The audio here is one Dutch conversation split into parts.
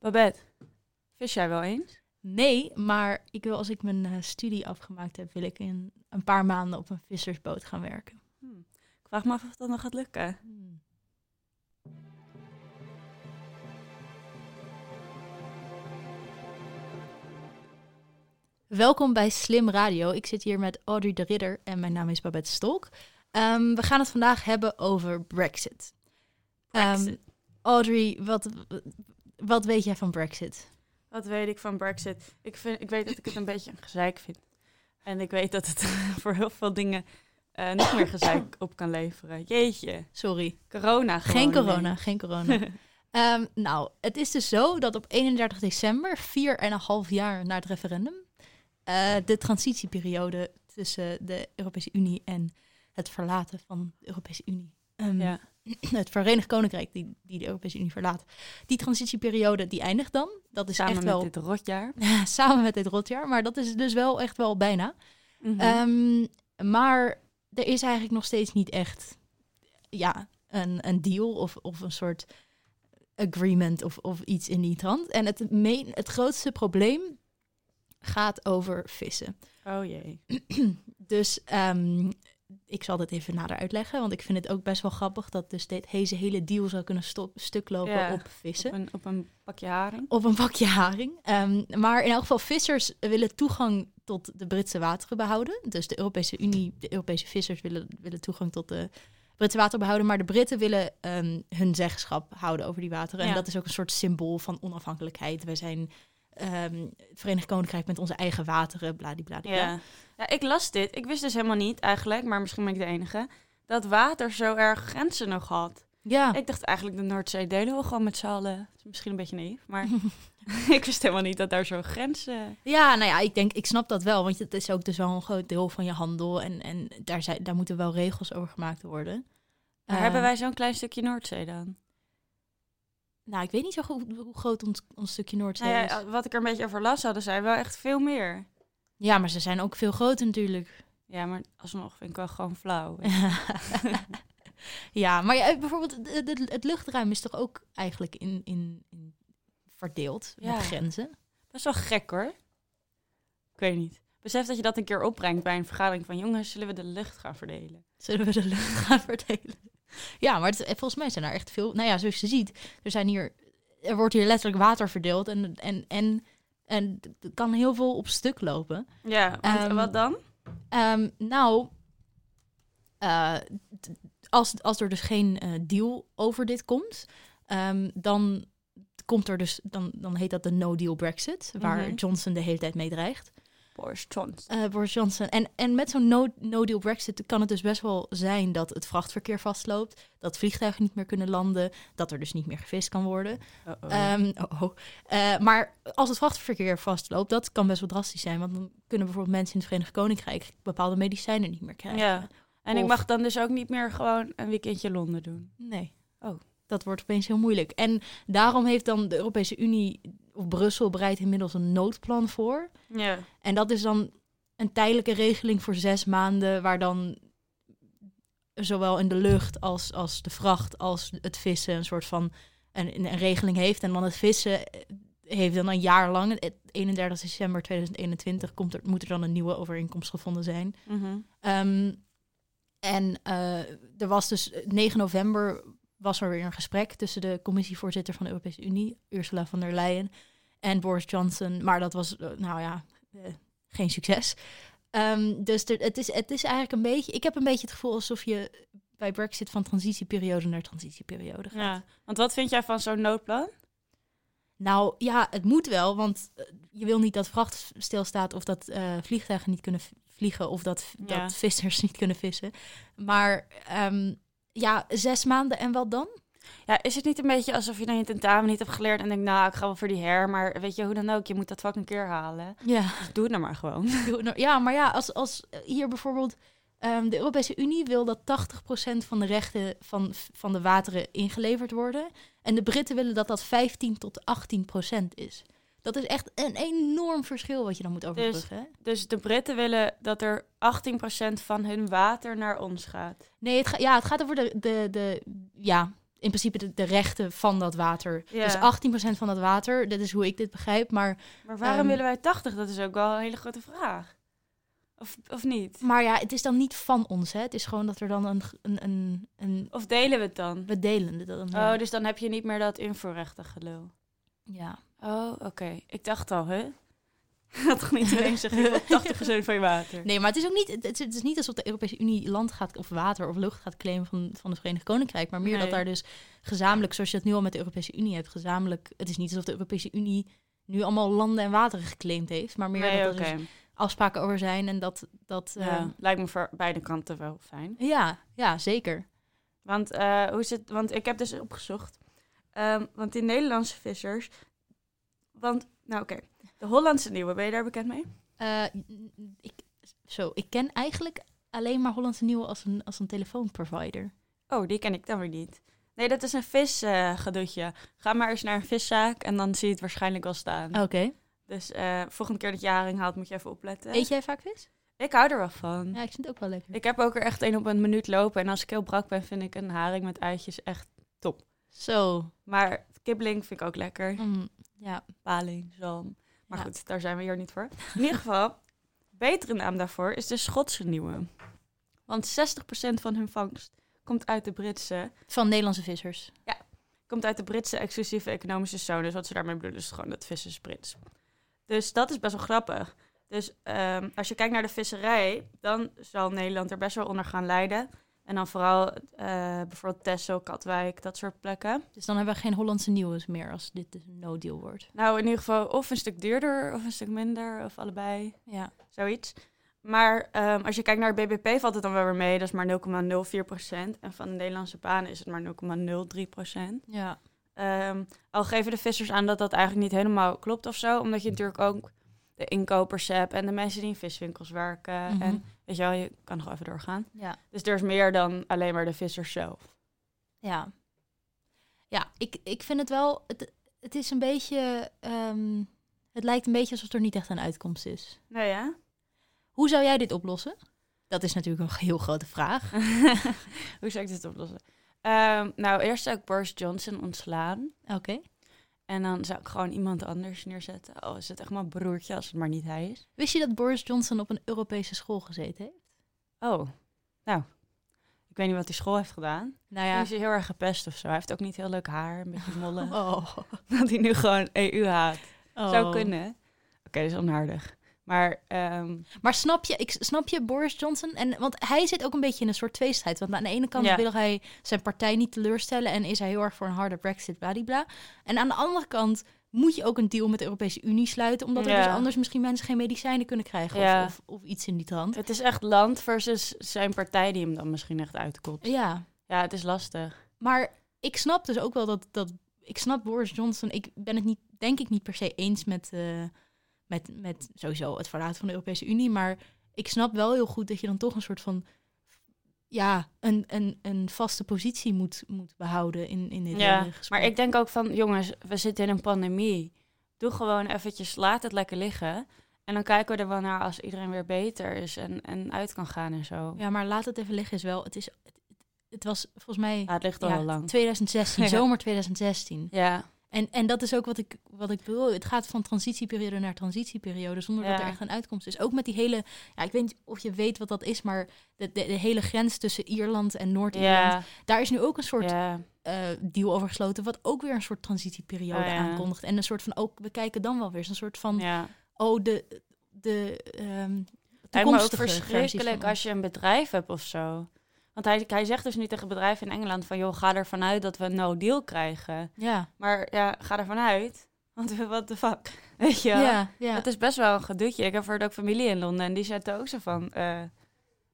Babette, vis jij wel eens? Nee, maar ik wil als ik mijn eh, studie afgemaakt heb, wil ik in een paar maanden op een vissersboot gaan werken. Hmm. Ik vraag me af of dat nog gaat lukken. Hmm. Welkom bij Slim Radio. Ik zit hier met Audrey de Ridder en mijn naam is Babette Stolk. Ehm, we gaan het vandaag hebben over Brexit. Ehm, Brexit. Audrey, wat, wat weet jij van Brexit? Wat weet ik van Brexit? Ik, vind, ik weet dat ik het een beetje een gezeik vind. En ik weet dat het voor heel veel dingen eh, nog meer gezeik op kan leveren. Jeetje, Sorry. corona gewoon. Geen corona, geen corona. Ehm, nou, het is dus zo dat op 31 december, vier en een half jaar na het referendum, eh, de transitieperiode tussen de Europese Unie en het verlaten van de Europese Unie, ehm, Ja. het Verenigd Koninkrijk die, die de Europese Unie verlaat, die transitieperiode die eindigt dan. Dat is Samen echt met wel dit rotjaar. samen met dit rotjaar, maar dat is dus wel echt wel bijna. Mhm. Ehm, maar er is eigenlijk nog steeds niet echt ja, een, een deal of, of een soort agreement of, of iets in die trant. En het, main, het grootste probleem gaat over vissen. oh jee. Dus ehm, ik zal dit even nader uitleggen, want ik vind het ook best wel grappig dat dus dit, deze hele deal zou kunnen stop, stuk lopen Ja, op vissen. Op een, op een pakje haring. Op een bakje haring. Ehm, maar in elk geval, vissers willen toegang tot de Britse wateren behouden. Dus de Europese Unie, de Europese vissers willen, willen toegang tot de Britse wateren behouden. Maar de Britten willen ehm, hun zeggenschap houden over die wateren. En dat is ook een soort symbool van onafhankelijkheid. Wij zijn ehm, het Verenigd Koninkrijk met onze eigen wateren, bladibladibla. Ja. ja, ik las dit. Ik wist dus helemaal niet eigenlijk, maar misschien ben ik de enige, dat water zo erg grenzen nog had. Ja. Ik dacht eigenlijk de Noordzee delen we gewoon met z'n allen. Misschien een beetje naïef, maar ik wist helemaal niet dat daar zo'n grenzen... Ja, nou ja, ik denk, ik snap dat wel. Want het is ook dus wel een groot deel van je handel. En, en daar, zijn, daar moeten wel regels over gemaakt worden. Maar Ehm, hebben wij zo'n klein stukje Noordzee dan? Nou, ik weet niet zo goed hoe groot ons, ons stukje Noordzee Nou is. ja, wat ik er een beetje over las, hadden zij wel echt veel meer. Ja, maar ze zijn ook veel groter natuurlijk. Ja, maar alsnog vind ik wel gewoon flauw. ja, maar ja, bijvoorbeeld het, luchtruim is toch ook eigenlijk in, in, in verdeeld Ja. met grenzen. Best wel gek hoor. Ik weet niet. Besef dat je dat een keer opbrengt bij een vergadering van jongens, zullen we de lucht gaan verdelen? Zullen we de lucht gaan verdelen? Ja, maar het, volgens mij zijn er echt veel... Nou ja, zoals je ziet, er, zijn hier, er wordt hier letterlijk water verdeeld. En, en, en, en er kan heel veel op stuk lopen. Ja, want Ehm, wat dan? Ehm, nou, eh, als, als er dus geen eh, deal over dit komt, ehm, dan komt er dus, dan, dan heet dat de no-deal Brexit, waar Mhm. Johnson de hele tijd mee dreigt. Boris Johnson. Eh, Boris Johnson. En, en met zo'n no- no-deal Brexit kan het dus best wel zijn dat het vrachtverkeer vastloopt, dat vliegtuigen niet meer kunnen landen, dat er dus niet meer gevist kan worden. Ehm, oh, oh. Eh, maar als het vrachtverkeer vastloopt, dat kan best wel drastisch zijn. Want dan kunnen bijvoorbeeld mensen in het Verenigd Koninkrijk bepaalde medicijnen niet meer krijgen. ja. En ik mag dan dus ook niet meer gewoon een weekendje Londen doen. Nee. Oh. Dat wordt opeens heel moeilijk. En daarom heeft dan de Europese Unie of Brussel bereidt inmiddels een noodplan voor. Ja. En dat is dan een tijdelijke regeling voor zes maanden, waar dan zowel in de lucht als, als de vracht als het vissen een soort van een, een regeling heeft. En dan het vissen eh, heeft dan een jaar lang, het 31 december 2021, komt er, moet er dan een nieuwe overeenkomst gevonden zijn. Mhm. Ehm, en eh, er was dus 9 november was er weer een gesprek tussen de commissievoorzitter van de Europese Unie, Ursula von der Leyen, en Boris Johnson. Maar dat was, eh, nou ja, eh, geen succes. Ehm, dus er, het, is, het is eigenlijk een beetje, ik heb een beetje het gevoel alsof je bij Brexit van transitieperiode naar transitieperiode gaat. Ja. Want wat vind jij van zo'n noodplan? Nou ja, het moet wel, want eh, je wil niet dat vracht stilstaat of dat vliegtuigen niet kunnen vliegen of dat, Ja. dat vissers niet kunnen vissen. Maar ehm, ja, zes maanden en wat dan? Ja, is het niet een beetje alsof je dan je tentamen niet hebt geleerd en denkt, nou, ik ga wel voor die her, maar weet je, hoe dan ook, je moet dat vak een keer halen. Ja, Dus doe het nou maar gewoon. ja maar ja, als, als hier bijvoorbeeld ehm, de Europese Unie wil dat 80% van de rechten van, van de wateren ingeleverd worden. En de Britten willen dat dat 15 tot 18% is. Dat is echt een enorm verschil wat je dan moet overbruggen. hè? Dus de Britten willen dat er 18% van hun water naar ons gaat. Nee, het, ga- ja, het gaat over de, de, de. Ja, in principe de, de rechten van dat water. Ja. Dus 18% van dat water, dat is hoe ik dit begrijp. Maar, Maar waarom Ehm, willen wij 80? Dat is ook wel een hele grote vraag. Of, of niet? maar ja, het is dan niet van ons. Hè? Het is gewoon dat er dan een... een, een, een Of delen we het dan? we delen het dan. Ja. Oh, dus dan heb je niet meer dat invoerrechten gelul. Ja. Oh, oké. Ik dacht al, hè? Dat toch niet ineens zeggen, je wil 80% van je water. Nee, maar het is ook niet, het is, het is niet alsof de Europese Unie land gaat, of water of lucht gaat claimen van, van het Verenigd Koninkrijk. Maar meer Nee. dat daar dus gezamenlijk, zoals je dat nu al met de Europese Unie hebt, gezamenlijk. Het is niet alsof de Europese Unie nu allemaal landen en wateren geclaimd heeft. Maar meer Nee, dat er dus afspraken over zijn en dat. dat Ja, eh, lijkt me voor beide kanten wel fijn. ja, ja, zeker. Want, eh, hoe is het? Want ik heb dus opgezocht. Ehm, want die Nederlandse vissers. Want, nou oké. De Hollandse nieuwe, ben je daar bekend mee? Eh, ik, zo, ik ken eigenlijk alleen maar Hollandse Nieuwe als een, als een telefoonprovider. Oh, die ken ik dan weer niet. Nee, dat is een visgedoetje. Ga maar eens naar een viszaak en dan zie je het waarschijnlijk wel staan. Oké. Dus eh volgende keer dat je haring haalt, moet je even opletten. Eet jij vaak vis? Ik hou er wel van. Ja, ik vind het ook wel lekker. Ik heb ook er echt een op een minuut lopen. En als ik heel brak ben, vind ik een haring met eitjes echt... Zo. Maar kibbeling vind ik ook lekker. mm, ja. Paling, zalm. Maar Ja. goed, daar zijn we hier niet voor. In ieder geval, betere naam daarvoor is de Schotse nieuwe. Want 60% van hun vangst komt uit de Britse, Van Nederlandse vissers. komt uit de Britse exclusieve economische zone. Dus wat ze daarmee bedoelen is gewoon dat vissen is Brits. Dus dat is best wel grappig. Dus ehm, als je kijkt naar de visserij, dan zal Nederland er best wel onder gaan lijden. En dan vooral eh, bijvoorbeeld Texel, Katwijk, dat soort plekken. Dus dan hebben we geen Hollandse nieuws meer als dit dus een no-deal wordt. Nou, in ieder geval of een stuk duurder of een stuk minder of allebei. Ja. zoiets. Maar ehm, als je kijkt naar het BBP valt het dan wel weer mee. Dat is maar 0,04% En van de Nederlandse banen is het maar 0,03% Ja. Ehm, al geven de vissers aan dat dat eigenlijk niet helemaal klopt of zo. Omdat je natuurlijk ook de inkopers hebt en de mensen die in viswinkels werken. Mhm. En weet je wel, je kan nog even doorgaan. Ja. Dus er is meer dan alleen maar de vissers zelf. Ja. Ja, ik, ik vind het wel... Het, het is een beetje... ehm, het lijkt een beetje alsof er niet echt een uitkomst is. Nou ja. Hoe zou jij dit oplossen? Dat is natuurlijk een heel grote vraag. Hoe zou ik dit oplossen? Ehm, nou, eerst zou ik Boris Johnson ontslaan. Oké. En dan zou ik gewoon iemand anders neerzetten. Oh, is het echt mijn broertje als het maar niet hij is? Wist je dat Boris Johnson op een Europese school gezeten heeft? Oh, nou. Ik weet niet wat die school heeft gedaan. Nou Hij ja. is heel erg gepest of zo. Hij heeft ook niet heel leuk haar, een beetje mollen. Oh. Dat hij nu gewoon EU haat. Zou Oh. kunnen. Oké, dat is onaardig. Maar ehm, Maar snap je, ik, snap je Boris Johnson? En, want hij zit ook een beetje in een soort tweestrijd. Want aan de ene kant Ja. wil hij zijn partij niet teleurstellen... en is hij heel erg voor een harde brexit, bladibla. En aan de andere kant moet je ook een deal met de Europese Unie sluiten... omdat er Ja. dus anders misschien mensen geen medicijnen kunnen krijgen... Ja. Of, of, of iets in die trant. het is echt land versus zijn partij die hem dan misschien echt uitkomt. Ja, Ja, het is lastig. maar ik snap dus ook wel dat... dat ik snap Boris Johnson. Ik ben het niet, denk ik niet per se eens met, eh, met, met sowieso het verlaten van de Europese Unie. Maar ik snap wel heel goed dat je dan toch een soort van ja, een, een, een vaste positie moet, moet behouden in, in dit Ja, hele gesprek. maar ik denk ook van, jongens, we zitten in een pandemie. Doe gewoon eventjes, laat het lekker liggen. En dan kijken we er wel naar als iedereen weer beter is en, en uit kan gaan en zo. Ja, maar laat het even liggen is wel... Het, is, het, het was volgens mij Ja, het ligt al ja, lang. 2016, Ja. zomer 2016. Ja, En, en dat is ook wat ik, wat ik bedoel. Het gaat van transitieperiode naar transitieperiode zonder dat er echt een uitkomst is. Ook met die hele, ja, ik weet niet of je weet wat dat is, maar de, de, de hele grens tussen Ierland en Noord-Ierland, ja, daar is nu ook een soort ja. eh, deal over gesloten, wat ook weer een soort transitieperiode Oh, aankondigt. En een soort van, ook, we kijken dan wel weer, een soort van, oh, de, de Lijkt me ook verschrikkelijk als je een bedrijf hebt of zo. Want hij, hij zegt dus nu tegen bedrijven in Engeland van... joh, ga ervan uit dat we een no-deal krijgen. Ja, Maar ja, ga ervan uit. Want what the fuck? Weet je wel? ja, ja. Het is best wel een gedoetje. Ik heb voor ook familie in Londen en die zeiden ook zo van... eh,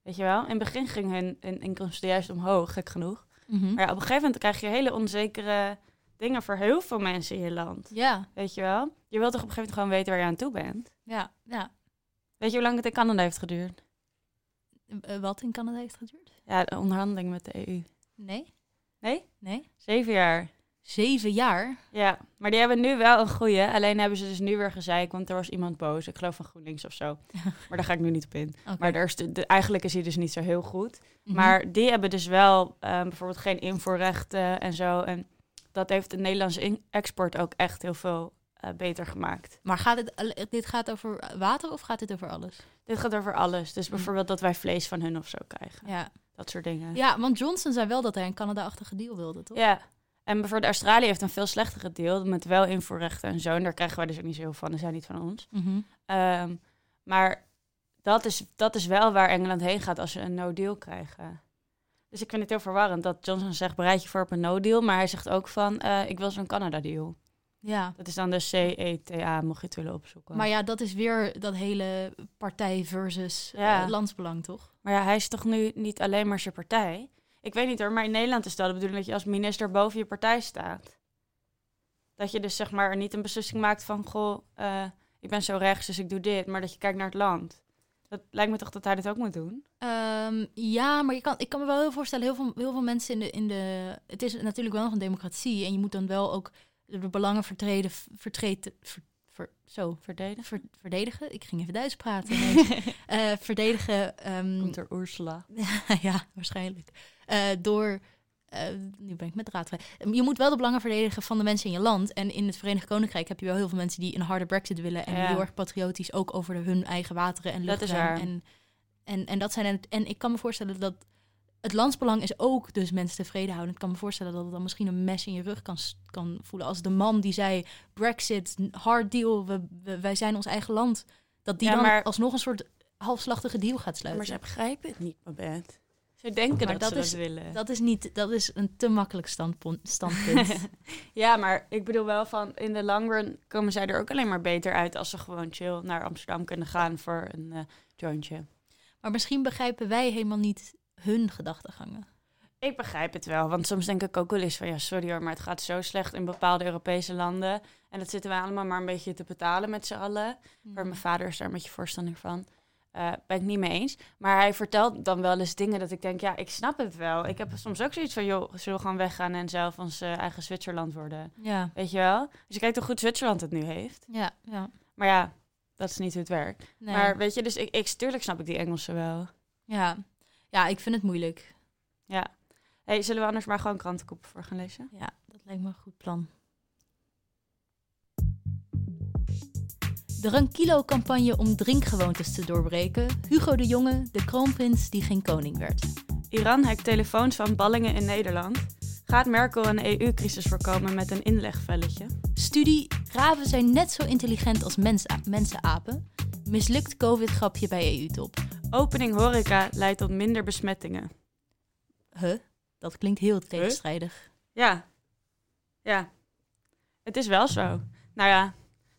weet je wel, in het begin ging hun, hun inkomsten juist omhoog, gek genoeg. Mhm. Maar ja, op een gegeven moment krijg je hele onzekere dingen voor heel veel mensen in je land. ja, Weet je wel? Je wilt toch op een gegeven moment gewoon weten waar je aan toe bent? ja, ja. Weet je hoe lang het in Canada heeft geduurd? Eh, wat in Canada heeft geduurd? Ja, de onderhandeling met de EU. Nee, Nee? nee. Zeven jaar. Zeven jaar? Ja, maar die hebben nu wel een goeie. Alleen hebben ze dus nu weer gezeik, want er was iemand boos. Ik geloof van GroenLinks of zo. Maar daar ga ik nu niet op in. Maar daar is de, de- eigenlijk is hij dus niet zo heel goed. Mhm. Maar die hebben dus wel eh, bijvoorbeeld geen invoerrechten en zo. En dat heeft de Nederlandse export ook echt heel veel eh, beter gemaakt. Maar gaat het, dit gaat over water of gaat dit over alles? Dit gaat over alles. Dus Hm. bijvoorbeeld dat wij vlees van hun of zo krijgen. Ja. Dat soort dingen. ja, want Johnson zei wel dat hij een Canada-achtige deal wilde, toch? Ja. En bijvoorbeeld Australië heeft een veel slechtere deal met wel invoerrechten en zo. En daar krijgen wij dus ook niet zo heel van. Dat zijn niet van ons. Mhm. Ehm, maar dat is, dat is wel waar Engeland heen gaat als ze een no-deal krijgen. Dus ik vind het heel verwarrend dat Johnson zegt bereid je voor op een no-deal. Maar hij zegt ook van eh, ik wil zo'n Canada-deal. Ja. Dat is dan de CETA, mocht je het willen opzoeken. Maar ja, dat is weer dat hele partij versus eh, landsbelang, toch? Maar ja, hij is toch nu niet alleen maar zijn partij? Ik weet niet hoor, maar in Nederland is dat de bedoeling dat je als minister boven je partij staat. Dat je dus zeg maar niet een beslissing maakt van, goh, eh, ik ben zo rechts, dus ik doe dit. Maar dat je kijkt naar het land. Dat lijkt me toch dat hij dit ook moet doen? Ehm, ja, maar je kan, ik kan me wel heel voorstellen, heel veel, heel veel mensen in de, in de... Het is natuurlijk wel nog een democratie en je moet dan wel ook de belangen vertreden, vertreten, ver- ver- zo, Verdedigen? ver- verdedigen. Ik ging even Duits praten. Eh, verdedigen. ehm, Komt er Ursula. ja, waarschijnlijk. Eh, door. eh, nu ben ik met draad vrij. Je moet wel de belangen verdedigen van de mensen in je land. En in het Verenigd Koninkrijk heb je wel heel veel mensen die een harde brexit willen. En Ja. heel erg patriotisch ook over de, hun eigen wateren en Dat is waar. En, en, en dat zijn. En ik kan me voorstellen dat het landsbelang is ook dus mensen tevreden houden. Ik kan me voorstellen dat het dan misschien een mes in je rug kan, kan voelen. Als de man die zei: Brexit, hard deal, we, we- wij zijn ons eigen land. Dat die Ja, dan maar- alsnog een soort halfslachtige deal gaat sluiten. Maar ze begrijpen het niet, Babette. Ze denken Maar dat, dat ze is- dat willen. Dat is, niet, dat is een te makkelijk standpunt. standpunt. ja, maar ik bedoel wel van in de long run komen zij er ook alleen maar beter uit als ze gewoon chill naar Amsterdam kunnen gaan voor een eh, jointje. maar misschien begrijpen wij helemaal niet hun gedachtegangen. Ik begrijp het wel, want soms denk ik ook wel eens van ja, sorry hoor, maar het gaat zo slecht in bepaalde Europese landen. En dat zitten we allemaal maar een beetje te betalen met z'n allen. Maar mijn vader is daar een beetje voorstander van. Eh ben ik niet mee eens. Maar hij vertelt dan wel eens dingen dat ik denk, ja, ik snap het wel. Ik heb soms ook zoiets van, joh, zullen we gewoon weggaan en zelf ons eigen Zwitserland worden? Ja, Weet je wel? Dus je kijkt hoe goed Zwitserland het nu heeft. ja, ja. Maar ja, dat is niet hoe het werkt. Nee. Maar weet je, dus ik, ik, tuurlijk snap ik die Engelsen wel. ja. Ja, ik vind het moeilijk. Ja. Hey, zullen we anders maar gewoon krantenkoppen voor gaan lezen? Ja, dat lijkt me een goed plan. De Rankilo-campagne om drinkgewoontes te doorbreken. Hugo de Jonge, de kroonprins die geen koning werd. Iran hackt telefoons van ballingen in Nederland. Gaat Merkel een EU-crisis voorkomen met een inlegvelletje? Studie, raven zijn net zo intelligent als mensa- mensenapen. Mislukt covid-grapje bij EU-top. Opening horeca leidt tot minder besmettingen. Huh? Dat klinkt heel tegenstrijdig. Ja. Ja. Het is wel zo. Nou ja,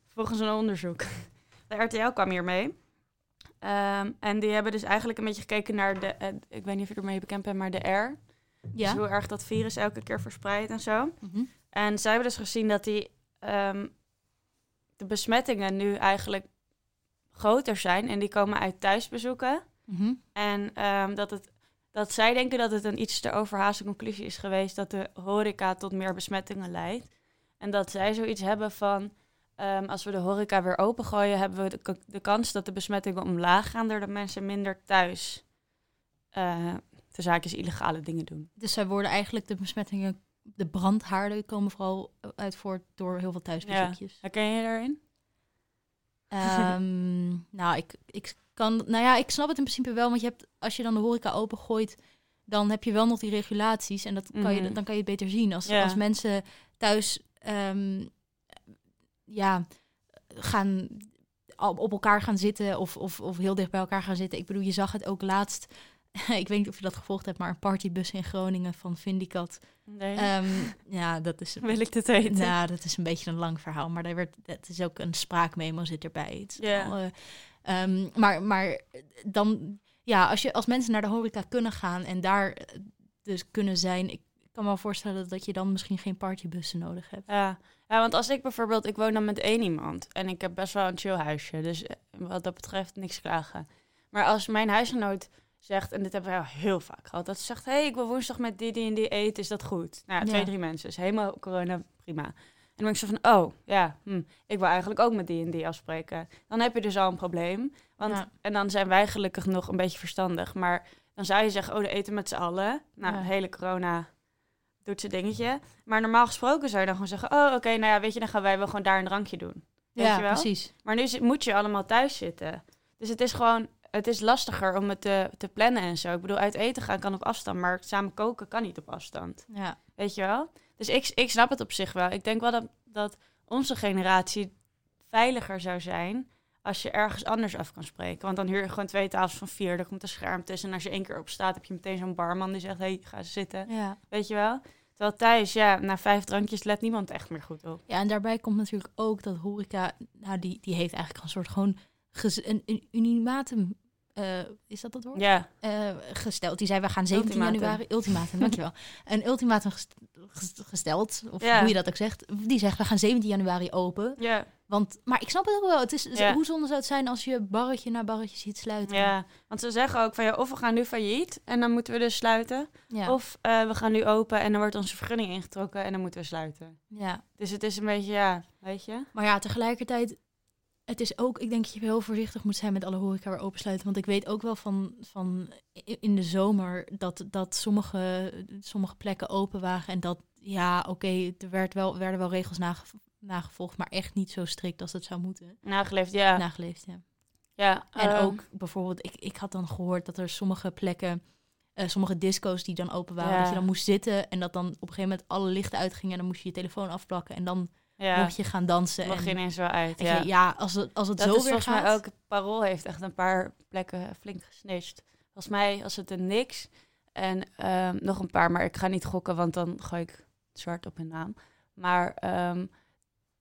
volgens een onderzoek. De RTL kwam hier mee. Ehm, en die hebben dus eigenlijk een beetje gekeken naar de... eh, ik weet niet of je ermee bekend bent, maar de R. Ja? Dus hoe erg dat virus elke keer verspreidt en zo. Mhm. En zij hebben dus gezien dat die, ehm, de besmettingen nu eigenlijk groter zijn. En die komen uit thuisbezoeken. Mhm. En ehm, dat, het, dat zij denken dat het een iets te overhaaste conclusie is geweest dat de horeca tot meer besmettingen leidt. En dat zij zoiets hebben van, ehm, als we de horeca weer opengooien, hebben we de, kans dat de besmettingen omlaag gaan, doordat mensen minder thuis eh de zaakjes illegale dingen doen. Dus zij worden eigenlijk de besmettingen, de brandhaarden komen vooral uit voort door heel veel thuisbezoekjes. Herken je je daarin? Ehm, nou, ik, ik kan, nou ja, ik snap het in principe wel, want je hebt, als je dan de horeca opengooit, dan heb je wel nog die regulaties en dat kan je, Mhm. dan kan je het beter zien. Als, Ja. als mensen thuis, ehm, ja, gaan op op elkaar gaan zitten of, of, of heel dicht bij elkaar gaan zitten. Ik bedoel, je zag het ook laatst. ik weet niet of je dat gevolgd hebt, maar een partybus in Groningen van Vindicat. Nee. Ehm, ja, dat is Wil ik dit weten? nou, dat is een beetje een lang verhaal, maar daar werd, het is ook een spraakmemo zit erbij. Ja. eh, ehm, maar, maar dan, ja, als, je, als mensen naar de horeca kunnen gaan en daar eh, dus kunnen zijn, ik kan me wel voorstellen dat je dan misschien geen partybussen nodig hebt. Ja. ja, want als ik bijvoorbeeld, ik woon dan met één iemand en ik heb best wel een chill huisje, dus eh, wat dat betreft niks klagen. Maar als mijn huisgenoot zegt, en dit hebben wij al heel vaak gehad, dat ze zegt, hé, hey, ik wil woensdag met die, die en die eten, is dat goed? Nou ja, twee, Ja. drie mensen, is helemaal corona, prima. En dan ben ik zo van, oh, ja, hm, ik wil eigenlijk ook met die en die afspreken. Dan heb je dus al een probleem. Want, Ja. En dan zijn wij gelukkig nog een beetje verstandig. Maar dan zou je zeggen, oh, we eten met z'n allen. Nou, Ja. hele corona doet zijn dingetje. Maar normaal gesproken zou je dan gewoon zeggen, oh, oké, nou ja, weet je, dan gaan wij wel gewoon daar een drankje doen. Weet ja, je wel? precies. Maar nu moet je allemaal thuis zitten. Dus het is gewoon, het is lastiger om het te, te plannen en zo. Ik bedoel, uit eten gaan kan op afstand, maar samen koken kan niet op afstand. Ja. Weet je wel? Dus ik, ik snap het op zich wel. Ik denk wel dat, dat onze generatie veiliger zou zijn als je ergens anders af kan spreken. Want dan huur je gewoon twee tafels van vier, er komt een scherm tussen. En als je één keer op staat, heb je meteen zo'n barman die zegt, hey, ga zitten. Ja. Weet je wel? Terwijl thuis, ja, na vijf drankjes let niemand echt meer goed op. ja, en daarbij komt natuurlijk ook dat horeca, nou, die, die heeft eigenlijk een soort gewoon een, een unimatum, eh, is dat het woord? Ja, eh, gesteld. Die zei, we gaan 17 Ultimatum. januari... Ultimatum, dankjewel. Een ultimatum gest- ges- gesteld, of Ja. hoe je dat ook zegt. Die zegt, we gaan 17 januari open. ja, Want, maar ik snap het ook wel. Het is, Ja. Hoe zonde zou het zijn als je barretje na barretje ziet sluiten? ja. Want ze zeggen ook van, ja, of we gaan nu failliet en dan moeten we dus sluiten. Ja. Of eh, we gaan nu open en dan wordt onze vergunning ingetrokken en dan moeten we sluiten. ja. Dus het is een beetje, ja, weet je? Maar ja, tegelijkertijd... Het is ook, ik denk dat je heel voorzichtig moet zijn met alle horeca weer opensluiten. Want ik weet ook wel van, van in de zomer dat, dat sommige, sommige plekken open waren. En dat, ja, oké, er werd wel, werden wel regels nage- nagevolgd, maar echt niet zo strikt als het zou moeten. Nageleefd, ja. Nageleefd, ja. ja En ehm, ook bijvoorbeeld, ik, ik had dan gehoord dat er sommige plekken, eh, sommige disco's die dan open waren, Ja. dat je dan moest zitten en dat dan op een gegeven moment alle lichten uitgingen en dan moest je je telefoon afplakken en dan ja, mocht je gaan dansen. mag en, je ineens wel uit. Ja. je, ja, als het, als het dat zo is weer volgens gaat. mij ook, Parool heeft echt een paar plekken flink gesnitcht. Volgens mij was het een niks en ehm, nog een paar, maar ik ga niet gokken, want dan gooi ik zwart op hun naam. Maar ehm,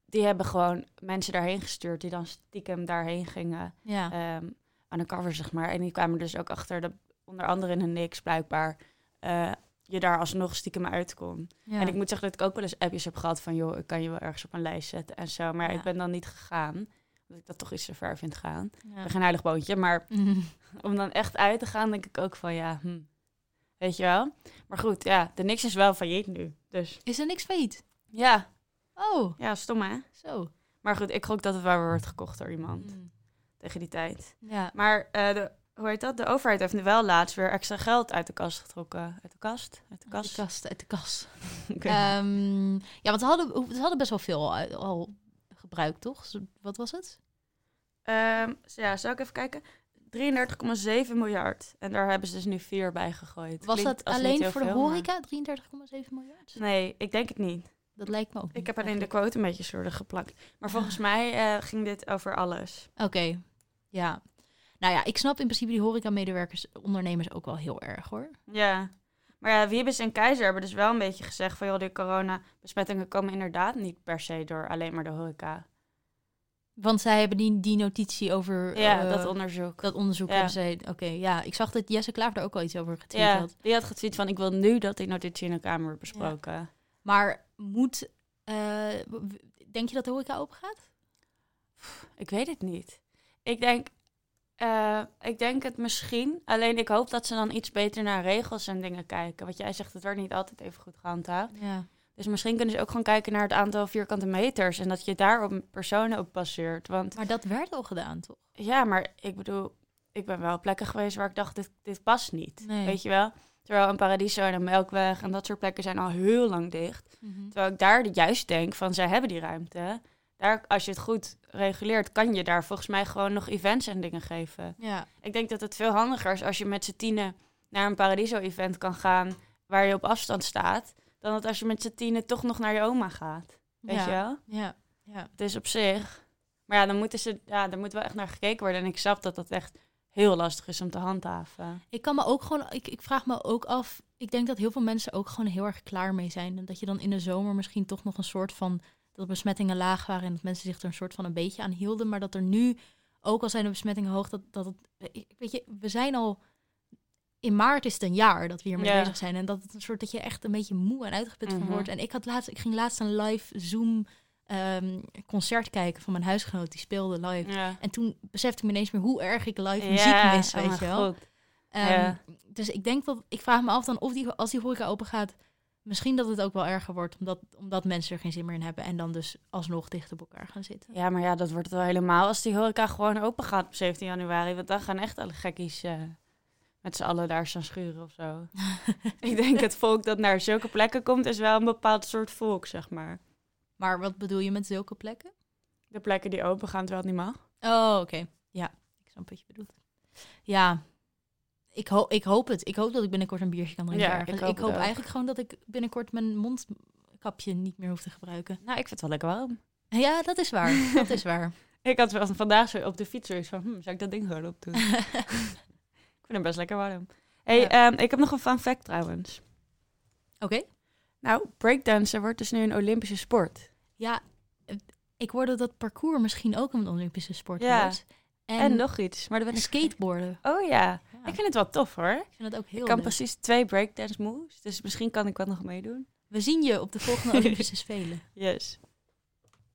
die hebben gewoon mensen daarheen gestuurd die dan stiekem daarheen gingen. Ja, ehm undercover, zeg maar. En die kwamen dus ook achter dat onder andere in een niks blijkbaar eh, je daar alsnog stiekem uit kon. ja. En ik moet zeggen dat ik ook wel eens appjes heb gehad van... joh, ik kan je wel ergens op een lijst zetten en zo. Maar Ja. ik ben dan niet gegaan. Omdat ik dat toch iets te ver vind gaan. Ja. geen heilig boontje, maar Mhm. om dan echt uit te gaan... denk ik ook van ja, hm. weet je wel. Maar goed, ja, de niks is wel failliet nu. Dus Is er niks failliet? ja, Oh, ja, stom hè? zo. Maar goed, ik gok dat het wel weer wordt gekocht door iemand Mm. tegen die tijd. Ja. Maar eh, de, hoe heet dat? De overheid heeft nu wel laatst weer extra geld uit de kast getrokken. Uit de kast? Uit de Uit kast? de kast, uit de kast. Ja, want ze hadden, ze hadden best wel veel al, al gebruikt, toch? Wat was het? Ehm, ja, zou ik even kijken? 33,7 miljard. En daar hebben ze dus nu vier bij gegooid. Was Klinkt dat alleen voor de horeca? 33,7 miljard? Nee, ik denk het niet. Dat lijkt me ook Ik niet, heb alleen de quote een beetje slordig geplakt. Maar volgens mij eh, ging dit over alles. Oké, ja. Nou ja, ik snap in principe die horeca-medewerkers, ondernemers ook wel heel erg, hoor. Ja. Maar ja, Wiebes en Keizer hebben dus wel een beetje gezegd van... joh, die coronabesmettingen komen inderdaad niet per se door alleen maar de horeca. Want zij hebben die, die notitie over Ja, eh, dat onderzoek. dat onderzoek. Ja. hebben zij- Oké, ja. Ik zag dat Jesse Klaver daar ook al iets over getweet Ja, had. die had getweet van... ik wil nu dat die notitie in de Kamer wordt besproken. Maar moet... eh, denk je dat de horeca open gaat? Ik weet het niet. Ik denk, eh, ik denk het misschien. Alleen ik hoop dat ze dan iets beter naar regels en dingen kijken. Wat jij zegt, het wordt niet altijd even goed gehandhaafd. Ja. Dus misschien kunnen ze ook gewoon kijken naar het aantal vierkante meters. En dat je daar op personen op baseert. Want Maar dat werd al gedaan, toch? ja, maar ik bedoel, ik ben wel plekken geweest waar ik dacht, dit, dit past niet. Nee. Weet je wel? Terwijl een Paradiso en een Melkweg en dat soort plekken zijn al heel lang dicht. Terwijl ik daar juist denk van, zij hebben die ruimte. Daar, als je het goed reguleert, kan je daar volgens mij gewoon nog events en dingen geven. Ja. Ik denk dat het veel handiger is als je met z'n tienen naar een Paradiso-event kan gaan waar je op afstand staat, dan dat als je met z'n tienen toch nog naar je oma gaat. Weet ja. je wel? Ja. Ja. Dus op zich. Maar ja, dan moeten ze, ja, daar moet wel echt naar gekeken worden. En ik snap dat dat echt heel lastig is om te handhaven. Ik kan me ook gewoon, ik, ik vraag me ook af. Ik denk dat heel veel mensen ook gewoon heel erg klaar mee zijn. En dat je dan in de zomer misschien toch nog een soort van. Dat besmettingen laag waren en dat mensen zich er een soort van een beetje aan hielden. Maar dat er nu, ook al zijn de besmettingen hoog, dat, dat het. Weet je, we zijn al. In maart is het een jaar dat we hiermee Ja. bezig zijn. En dat het een soort dat je echt een beetje moe en uitgeput Mhm. van wordt. En ik had laatst, ik ging laatst een live Zoom ehm, concert kijken van mijn huisgenoot. Die speelde live. Ja. En toen besefte ik me ineens meer hoe erg ik live muziek mis, oh weet mijn je wel. Ehm. Dus ik denk dat, ik vraag me af dan of die, als die horeca open gaat, misschien dat het ook wel erger wordt, omdat, omdat mensen er geen zin meer in hebben en dan dus alsnog dicht op elkaar gaan zitten. Ja, maar ja, dat wordt wel helemaal als die horeca gewoon open gaat op 17 januari. Want dan gaan echt alle gekkies eh, met z'n allen daar staan schuren of zo. ik denk het volk dat naar zulke plekken komt, is wel een bepaald soort volk, zeg maar. Maar wat bedoel je met zulke plekken? De plekken die open gaan terwijl het niet mag. Oh, oké. Ja, ik snap wat je bedoelt. Ja, ik, ho ik hoop het. Ik hoop dat ik binnenkort een biertje kan drinken Ja, ik hoop ik hoop eigenlijk gewoon dat ik binnenkort mijn mondkapje niet meer hoef te gebruiken. Nou, ik vind het wel lekker warm. Ja, dat is waar. dat is waar. Ik had wel vandaag zo op de fiets zoiets van, hm, zou ik dat ding gewoon opdoen? ik vind hem best lekker warm. hey, Ja. ehm, ik heb nog een fun fact trouwens. Oké. Nou, breakdansen wordt dus nu een Olympische sport. Ja, eh, ik hoorde dat parcours misschien ook een Olympische sport Ja. wordt. En, nog iets, maar dat en ik skateboarden. Oh ja. Ik vind het wel tof hoor. ik vind dat ook heel Ik kan leuk. precies twee breakdance moves, dus misschien kan ik wel nog meedoen. We zien je op de volgende Olympische Spelen. Yes.